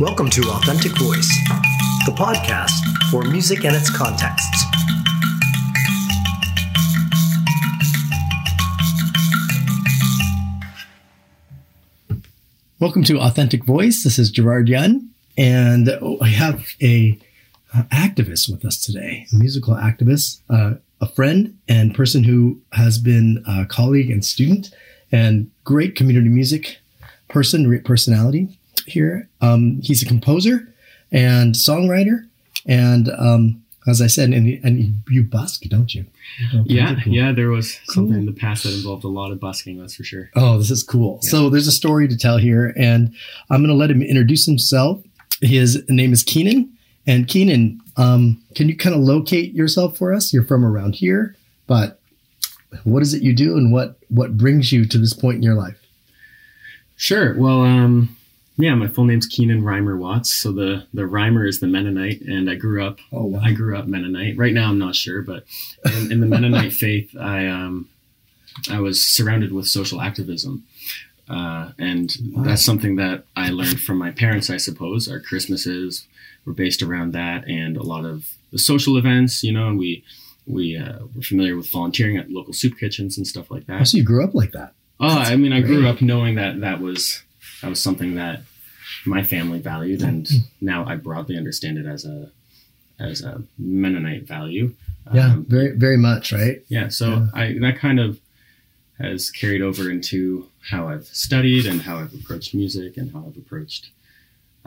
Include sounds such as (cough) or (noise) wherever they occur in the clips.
Welcome to Authentic Voice, the podcast for music and its contexts. Welcome to Authentic Voice. This is Gerard Yun, and I have a uh, activist with us today, a musical activist, uh, a friend and person who has been a colleague and student, and great community music person, personality here. Um, he's a composer and songwriter, and um, as I said, and, and you busk, don't you? you yeah, cool. yeah. There was cool. something in the past that involved a lot of busking. That's for sure. Oh, this is cool. Yeah. So there's a story to tell here, and I'm going to let him introduce himself. His name is Keenan, and Keenan, um, can you kind of locate yourself for us? You're from around here, but what is it you do, and what what brings you to this point in your life? Sure. Well, um, yeah, my full name's Keenan Reimer Watts. So the the Reimer is the Mennonite, and I grew up. Oh wow. I grew up Mennonite. Right now, I'm not sure, but in, in the Mennonite (laughs) faith, I um, I was surrounded with social activism, uh, and wow. that's something that I learned from my parents. I suppose our Christmases were based around that, and a lot of the social events. You know, and we we uh, were familiar with volunteering at local soup kitchens and stuff like that. Oh, so you grew up like that? Oh, That's I mean, great. I grew up knowing that that was that was something that my family valued, and now I broadly understand it as a as a Mennonite value. Yeah, um, very very much, right? Yeah, so yeah. I that kind of has carried over into how I've studied and how I've approached music and how I've approached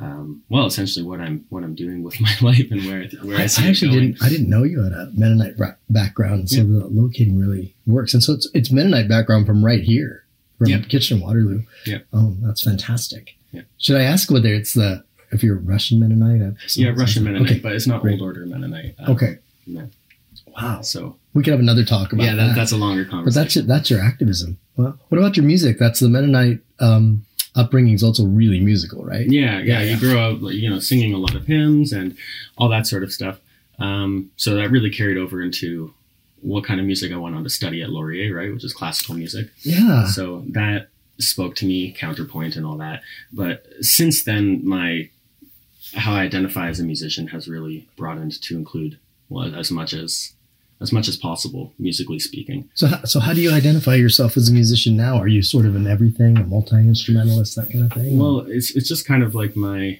um, well, essentially what I'm what I'm doing with (laughs) my life and where where I, I, I actually didn't I didn't know you had a Mennonite background, so yeah. the locating really works. And so it's it's Mennonite background from right here, from yeah. Kitchener Waterloo. Yeah. Oh, that's fantastic. Yeah. Should I ask whether it's the if you're Russian Mennonite? Yeah, Russian Mennonite, okay. but it's not Great. Old Order Mennonite. Um, okay. Yeah. Wow. So we could have another talk about yeah, that, that. that's a longer conversation. But that's your, that's your activism. Well, what about your music? That's the Mennonite um, upbringing is also really musical, right? Yeah, yeah. yeah you grow up, you know, singing a lot of hymns and all that sort of stuff. Um, so that really carried over into what kind of music I went on to study at Laurier, right, which is classical music. Yeah. So that spoke to me, counterpoint and all that. But since then, my how I identify as a musician has really broadened to include well, as much as as much as possible, musically speaking. So, so how do you identify yourself as a musician now? Are you sort of an everything, a multi instrumentalist, that kind of thing? Well, it's it's just kind of like my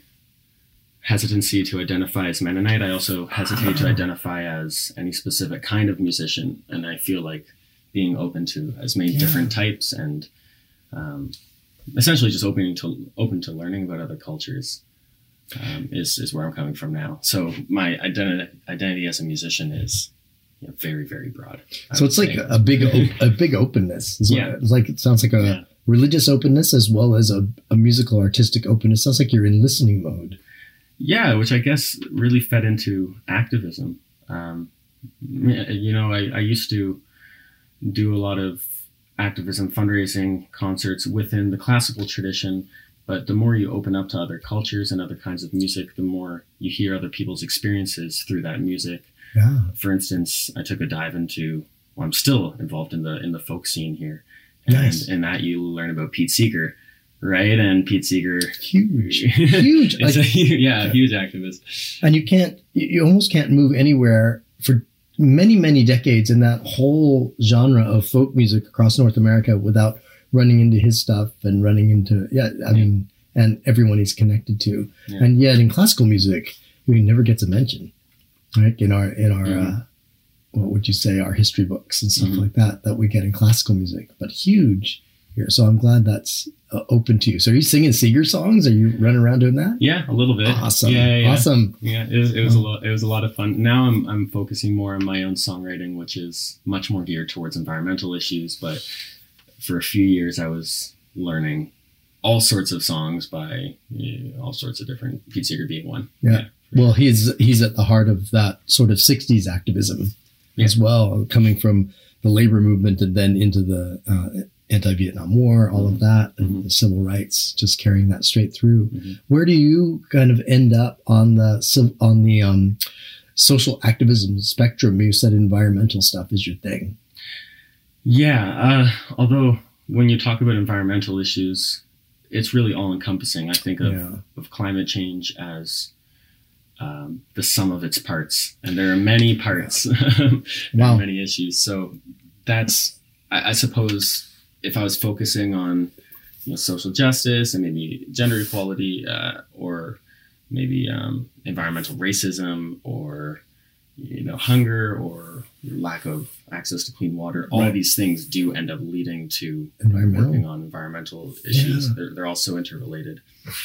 hesitancy to identify as Mennonite. I also hesitate to identify as any specific kind of musician, and I feel like being open to as many yeah. different types and um, essentially just opening to open to learning about other cultures um, is is where I'm coming from now. So my identity identity as a musician is you know, very very broad. I so it's like a big a big openness. yeah, it's like it sounds like a yeah. religious openness as well as a, a musical artistic openness. Sounds like you're in listening mode. Yeah, which I guess really fed into activism. Um, you know, I, I used to do a lot of activism, fundraising, concerts within the classical tradition. But the more you open up to other cultures and other kinds of music, the more you hear other people's experiences through that music. Yeah. For instance, I took a dive into. Well, I'm still involved in the in the folk scene here, and nice. in that you learn about Pete Seeger, right? And Pete Seeger, huge, (laughs) huge, like, a, yeah, huge activist. And you can't, you almost can't move anywhere for many, many decades in that whole genre of folk music across North America without running into his stuff and running into, yeah, I yeah. mean, and everyone he's connected to. Yeah. And yet in classical music, he never gets a mention, right? In our, in our, mm-hmm. uh, what would you say, our history books and stuff mm-hmm. like that, that we get in classical music, but huge here. So I'm glad that's uh, open to you. So are you singing Seeger songs? Are you running around doing that? Yeah, a little bit. Awesome. Yeah, yeah, awesome. Yeah, it was, it was oh. a lot. It was a lot of fun. Now I'm I'm focusing more on my own songwriting, which is much more geared towards environmental issues. But for a few years, I was learning all sorts of songs by you know, all sorts of different. Pete Seeger being one. Yeah. yeah well, he's he's at the heart of that sort of '60s activism yeah. as well, coming from the labor movement and then into the uh, anti-Vietnam War, all of that, and mm-hmm. civil rights, just carrying that straight through. Mm-hmm. Where do you kind of end up on the on the um, social activism spectrum? You said environmental stuff is your thing. Yeah, uh, although when you talk about environmental issues, it's really all encompassing. I think of, yeah. of climate change as um, the sum of its parts, and there are many parts, (laughs) wow. many issues. So that's, I, I, suppose, if I was focusing on you know, social justice and maybe gender equality, uh, or maybe um, environmental racism, or you know, hunger, or lack of access to clean water. All right. of these things do end up leading to working on environmental issues. Yeah. They're, they're also interrelated.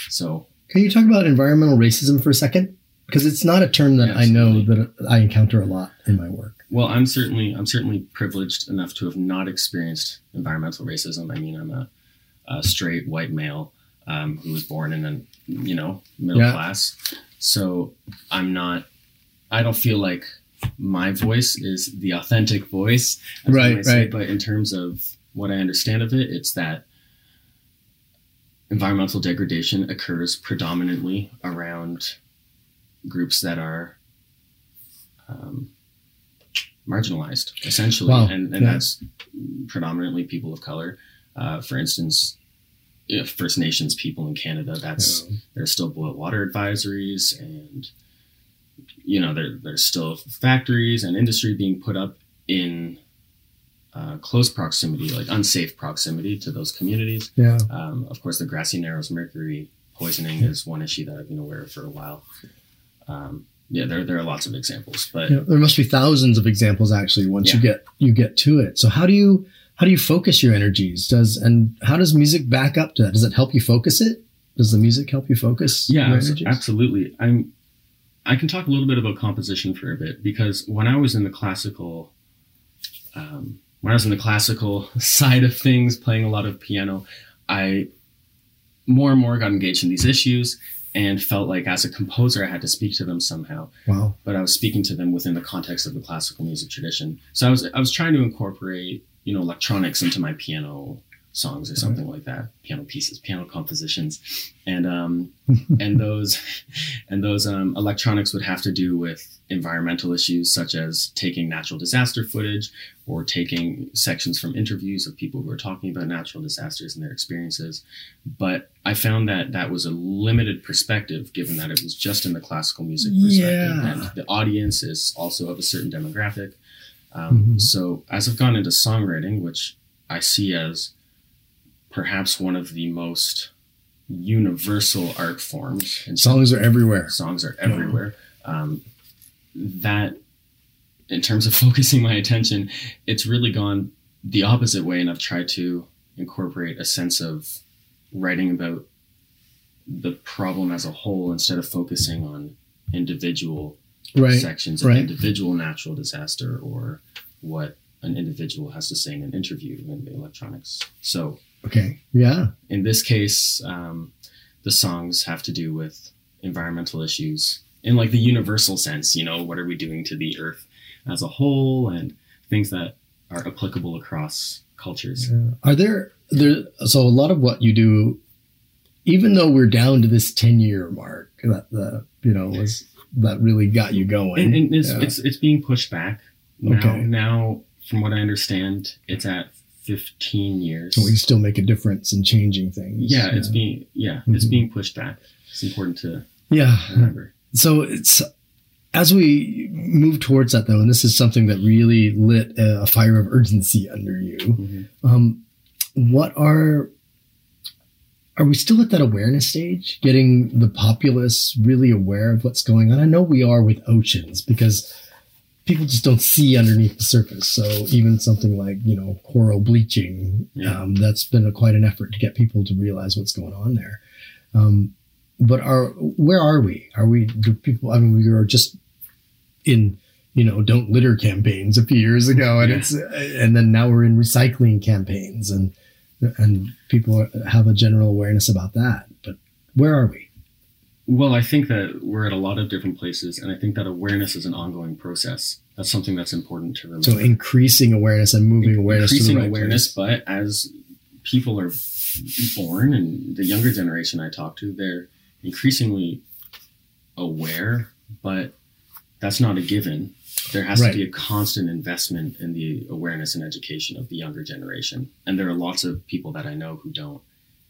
So, can you talk about environmental racism for a second? Because it's not a term that yeah, I know that I encounter a lot in my work. Well, I'm certainly I'm certainly privileged enough to have not experienced environmental racism. I mean, I'm a, a straight white male um, who was born in a you know middle yeah. class, so I'm not. I don't feel like my voice is the authentic voice, right? Right. But in terms of what I understand of it, it's that environmental degradation occurs predominantly around groups that are um, marginalized, essentially, wow. and, and yeah. that's predominantly people of color. Uh, for instance, if First Nations people in Canada, that's yeah. there's still boil water advisories and you know, there, there's still factories and industry being put up in uh, close proximity, like unsafe proximity to those communities. Yeah. Um, of course, the grassy narrows mercury poisoning is one issue that I've been aware of for a while. Um, yeah, there, there are lots of examples, but yeah, there must be thousands of examples actually once yeah. you get you get to it. So how do you how do you focus your energies? Does and how does music back up to that? Does it help you focus it? Does the music help you focus? Yeah, absolutely. I'm I can talk a little bit about composition for a bit because when I was in the classical, um, when I was in the classical (laughs) side of things, playing a lot of piano, I more and more got engaged in these issues and felt like as a composer I had to speak to them somehow. Wow. But I was speaking to them within the context of the classical music tradition. So I was I was trying to incorporate, you know, electronics into my piano songs or something like that piano pieces piano compositions and um (laughs) and those and those um electronics would have to do with environmental issues such as taking natural disaster footage or taking sections from interviews of people who are talking about natural disasters and their experiences but i found that that was a limited perspective given that it was just in the classical music perspective yeah. and the audience is also of a certain demographic um, mm-hmm. so as i've gone into songwriting which i see as perhaps one of the most universal art forms. And songs are everywhere. Songs are everywhere. Yeah. Um, that, in terms of (laughs) focusing my attention, it's really gone the opposite way, and I've tried to incorporate a sense of writing about the problem as a whole instead of focusing on individual right. sections of right. individual natural disaster or what an individual has to say in an interview in the electronics. So Okay. Yeah. In this case, um, the songs have to do with environmental issues in like the universal sense. You know, what are we doing to the earth as a whole, and things that are applicable across cultures. Yeah. Are there there? So a lot of what you do, even though we're down to this ten year mark, that the you know was that really got you going. And, and it's, yeah. it's it's being pushed back now. Okay. Now, from what I understand, it's at 15 years. So we still make a difference in changing things. Yeah, yeah. it's being yeah, mm-hmm. it's being pushed back. It's important to yeah remember. So it's as we move towards that though, and this is something that really lit a fire of urgency under you. Mm-hmm. Um, what are are we still at that awareness stage, getting the populace really aware of what's going on? I know we are with oceans because people just don't see underneath the surface. So even something like you know coral bleaching, yeah. um, that's been a, quite an effort to get people to realize what's going on there. Um, but are where are we? Are we do people? I mean, we are just in you know don't litter campaigns a few years ago, and yeah. it's and then now we're in recycling campaigns, and and people have a general awareness about that. But where are we? Well, I think that we're at a lot of different places, and I think that awareness is an ongoing process. That's something that's important to remember. So increasing awareness and moving In- awareness increasing right awareness, place. but as people are born, and the younger generation I talk to, they're increasingly aware, but that's not a given. There has right. to be a constant investment in the awareness and education of the younger generation, and there are lots of people that I know who don't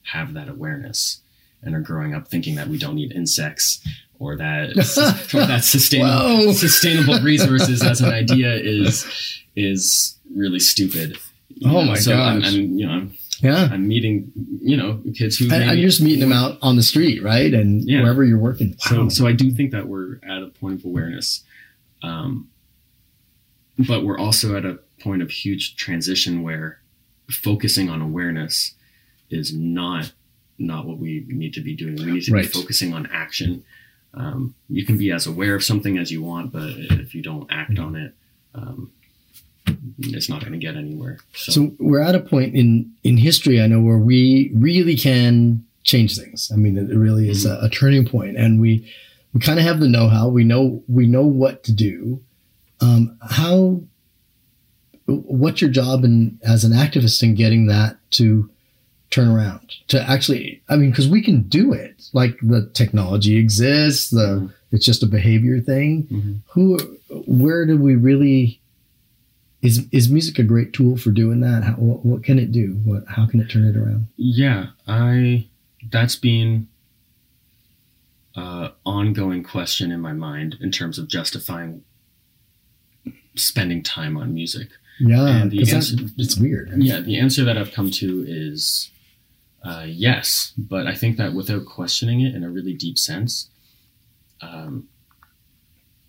have that awareness and are growing up thinking that we don't need insects or that (laughs) or that sustainable sustainable resources as an idea (laughs) is is really stupid. You oh know? my so gosh! I'm, I'm, you know I'm yeah I'm meeting you know kids who and, and you're just meeting them out on the street right and yeah. wherever you're working. Wow. So so I do think that we're at a point of awareness, um, but we're also at a point of huge transition where focusing on awareness is not not what we need to be doing. We need to right. be focusing on action. Um, you can be as aware of something as you want, but if you don't act on it, um, it's not going to get anywhere. So. so. we're at a point in in history, I know, where we really can change things. I mean, it really is mm-hmm. a, a turning point, and we we kind of have the know how. We know we know what to do. Um, how? What's your job in as an activist in getting that to turn around to actually i mean because we can do it. Like the technology exists the mm-hmm. it's just a behavior thing. Mm-hmm. who where do we really is is music a great tool for doing that? How, what, what, can it do? What how can it turn it around? Yeah i that's been uh ongoing question in my mind in terms of justifying spending time on music. Yeah and the answer, it's weird. Yeah the answer that i've come to is uh, yes, but I think that without questioning it in a really deep sense, um,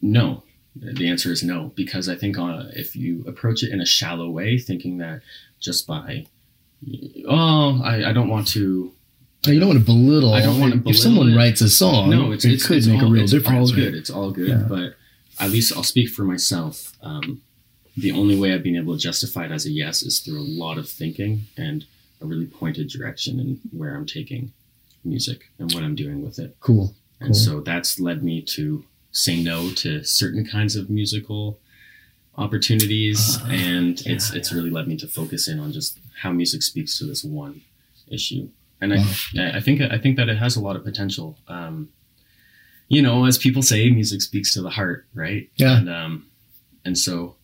no. The answer is no, because I think uh, if you approach it in a shallow way, thinking that just by, oh, I, I don't want to you don't want to belittle. I don't want to. If someone it. writes a song, no, it's, it it's, could it's make all, a real it's difference. All good. It's all good. Yeah. But at least I'll speak for myself. Um, the only way I've been able to justify it as a yes is through a lot of thinking and a really pointed direction in where I'm taking music and what I'm doing with it. Cool. And cool. so that's led me to say no to certain kinds of musical opportunities uh, and yeah, it's it's really led me to focus in on just how music speaks to this one issue. And I I think I think that it has a lot of potential. Um, you know, as people say, music speaks to the heart, right? Yeah. And um, and so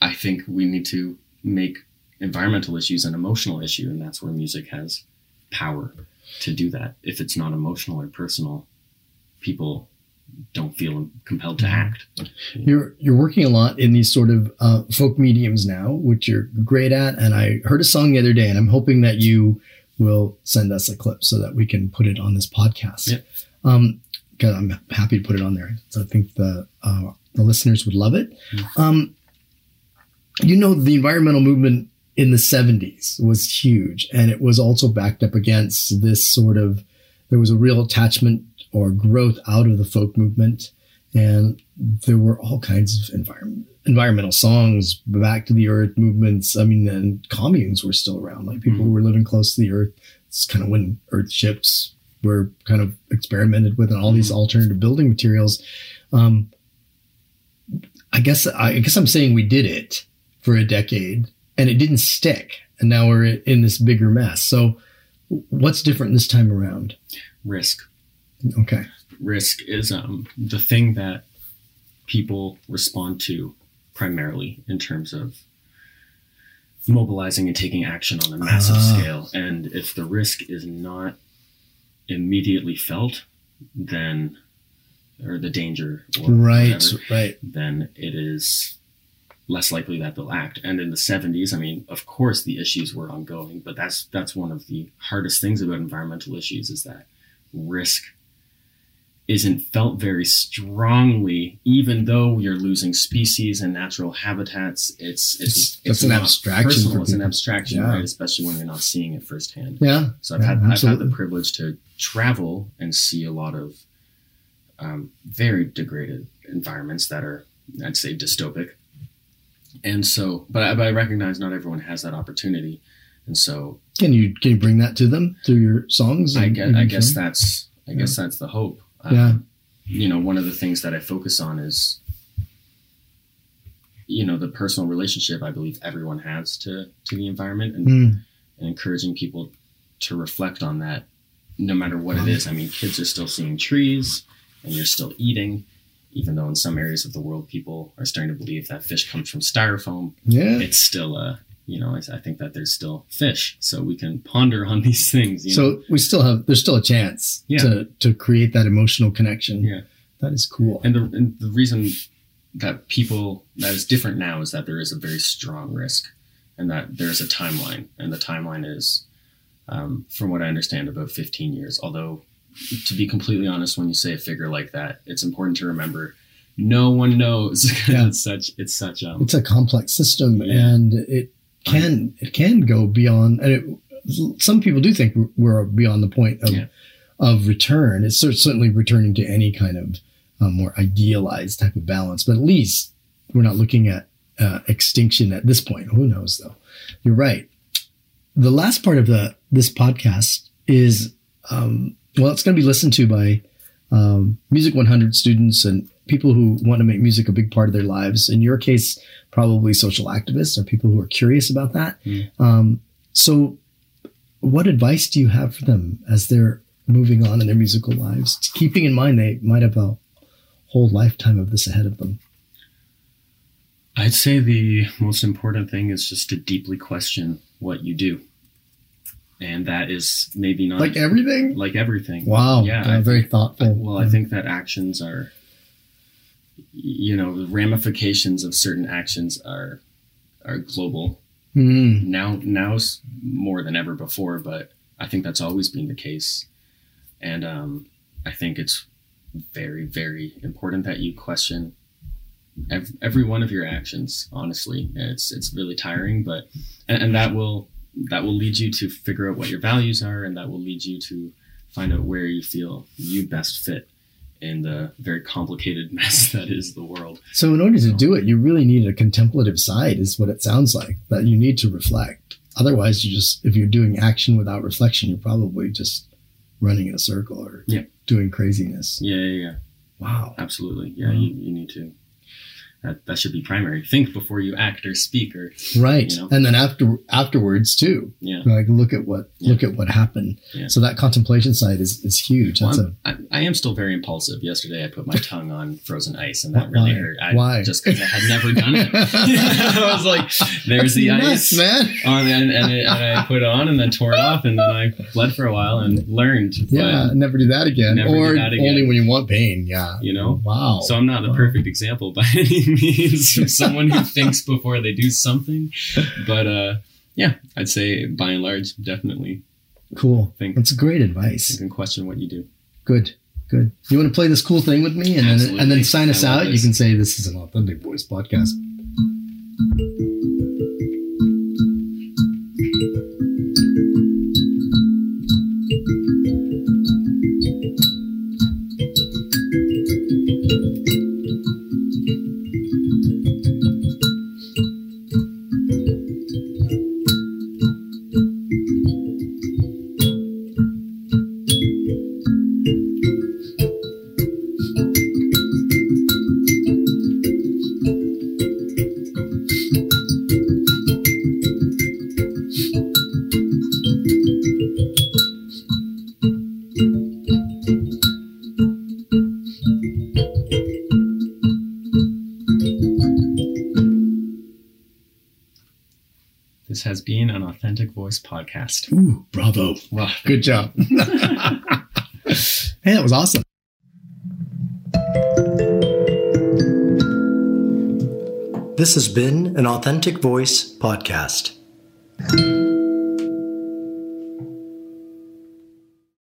I think we need to make environmental issues an emotional issue, and that's where music has power to do that. If it's not emotional or personal, people don't feel compelled to act. You're you're working a lot in these sort of uh, folk mediums now, which you're great at. And I heard a song the other day, and I'm hoping that you will send us a clip so that we can put it on this podcast. Yeah. Um, I'm happy to put it on there. So I think the uh, the listeners would love it. Mm-hmm. Um, you know, the environmental movement in the 70s was huge. And it was also backed up against this sort of, there was a real attachment or growth out of the folk movement. And there were all kinds of environment, environmental songs, back to the earth movements. I mean, and communes were still around. Like people mm-hmm. were living close to the earth. It's kind of when earth ships were kind of experimented with and all mm-hmm. these alternative building materials. Um, I guess I guess I'm saying we did it for a decade and it didn't stick. And now we're in this bigger mess. So, what's different this time around? Risk. Okay. Risk is um, the thing that people respond to primarily in terms of mobilizing and taking action on a massive ah. scale. And if the risk is not immediately felt, then or the danger or right whatever, right then it is less likely that they'll act. And in the 70s, I mean, of course the issues were ongoing, but that's that's one of the hardest things about environmental issues is that risk isn't felt very strongly, even though you're losing species and natural habitats. It's it's it's, an abstraction. Personal. It's an abstraction, yeah. right? Especially when you're not seeing it firsthand. Yeah. So I've yeah, had absolutely. I've had the privilege to travel and see a lot of um, very degraded environments that are, I'd say, dystopic and so but I, but I recognize not everyone has that opportunity. And so can you can you bring that to them through your songs i guess, I guess that's i yeah. guess that's the hope. Yeah. um, you know one of the things that i focus on is you know the personal relationship i believe everyone has to to the environment and, mm. and encouraging people to reflect on that no matter what it is. I mean kids are still seeing trees and you're still eating even though in some areas of the world people are starting to believe that fish comes from styrofoam. Yeah, it's still a you know, I, I, think that there's still fish, so we can ponder on (laughs) these things. so know? we still have there's still a chance yeah. to to create that emotional connection. Yeah, that is cool. And the and the reason that people that is different now is that there is a very strong risk, and that there is a timeline, and the timeline is, um, from what I understand, about 15 years. Although, to be completely honest, when you say a figure like that, it's important to remember no one knows. (laughs) Yeah. it's such it's such um, it's a complex system, yeah. and it can it can go beyond. And it, some people do think we're beyond the point of yeah. of return. It's certainly returning to any kind of um, more idealized type of balance, but at least we're not looking at uh, extinction at this point. Who knows though? You're right. The last part of the this podcast is um, well, it's going to be listened to by um, Music 100 students and people who want to make music a big part of their lives. In your case, probably social activists or people who are curious about that. Mm. Um, so, what advice do you have for them as they're moving on in their musical lives, keeping in mind they might have a whole lifetime of this ahead of them? I'd say the most important thing is just to deeply question what you do. And that is maybe not like everything. Like everything. Wow. Yeah. I, very thoughtful. Well, I think that actions are you know the ramifications of certain actions are are global mm. now now more than ever before but i think that's always been the case and um, i think it's very very important that you question every, every one of your actions honestly it's it's really tiring but and, and that will that will lead you to figure out what your values are and that will lead you to find out where you feel you best fit in the very complicated (laughs) mess that is the world. So, in order to do it, you really need a contemplative side, is what it sounds like. That you need to reflect. Otherwise, you just if you're doing action without reflection, you're probably just running in a circle or yeah. doing craziness. Yeah, yeah, yeah. Wow. Absolutely. Yeah, wow. you, you need to that, that should be primary. Think before you act or speak or right. You know? And then after afterwards too. Yeah. Like look at what yeah. look at what happened. Yeah. So that contemplation side is, is huge. Well, a, I, I am still very impulsive. Yesterday I put my (laughs) tongue on frozen ice and that really hurt. I, Why? Just because I had never done it. (laughs) (laughs) I was like, there's That's the nuts, ice. man. On and, and, it, and, I put it on and then tore it off and then I bled for a while and learned. Yeah, never do that again. Never or that again. only when you want pain. Yeah. You know? Wow. So I'm not the wow. perfect example by any means (laughs) someone who thinks before they do something. But uh, yeah, I'd say by and large, definitely. Cool. Think, That's great advice. You can question what you do. Good. Good. You want to play this cool thing with me, and Absolutely. then and then sign us out. You can say this is an authentic voice podcast. Voice podcast. Ooh, bravo. Wow. Good job. (laughs) hey, that was awesome. This has been an Authentic Voice podcast.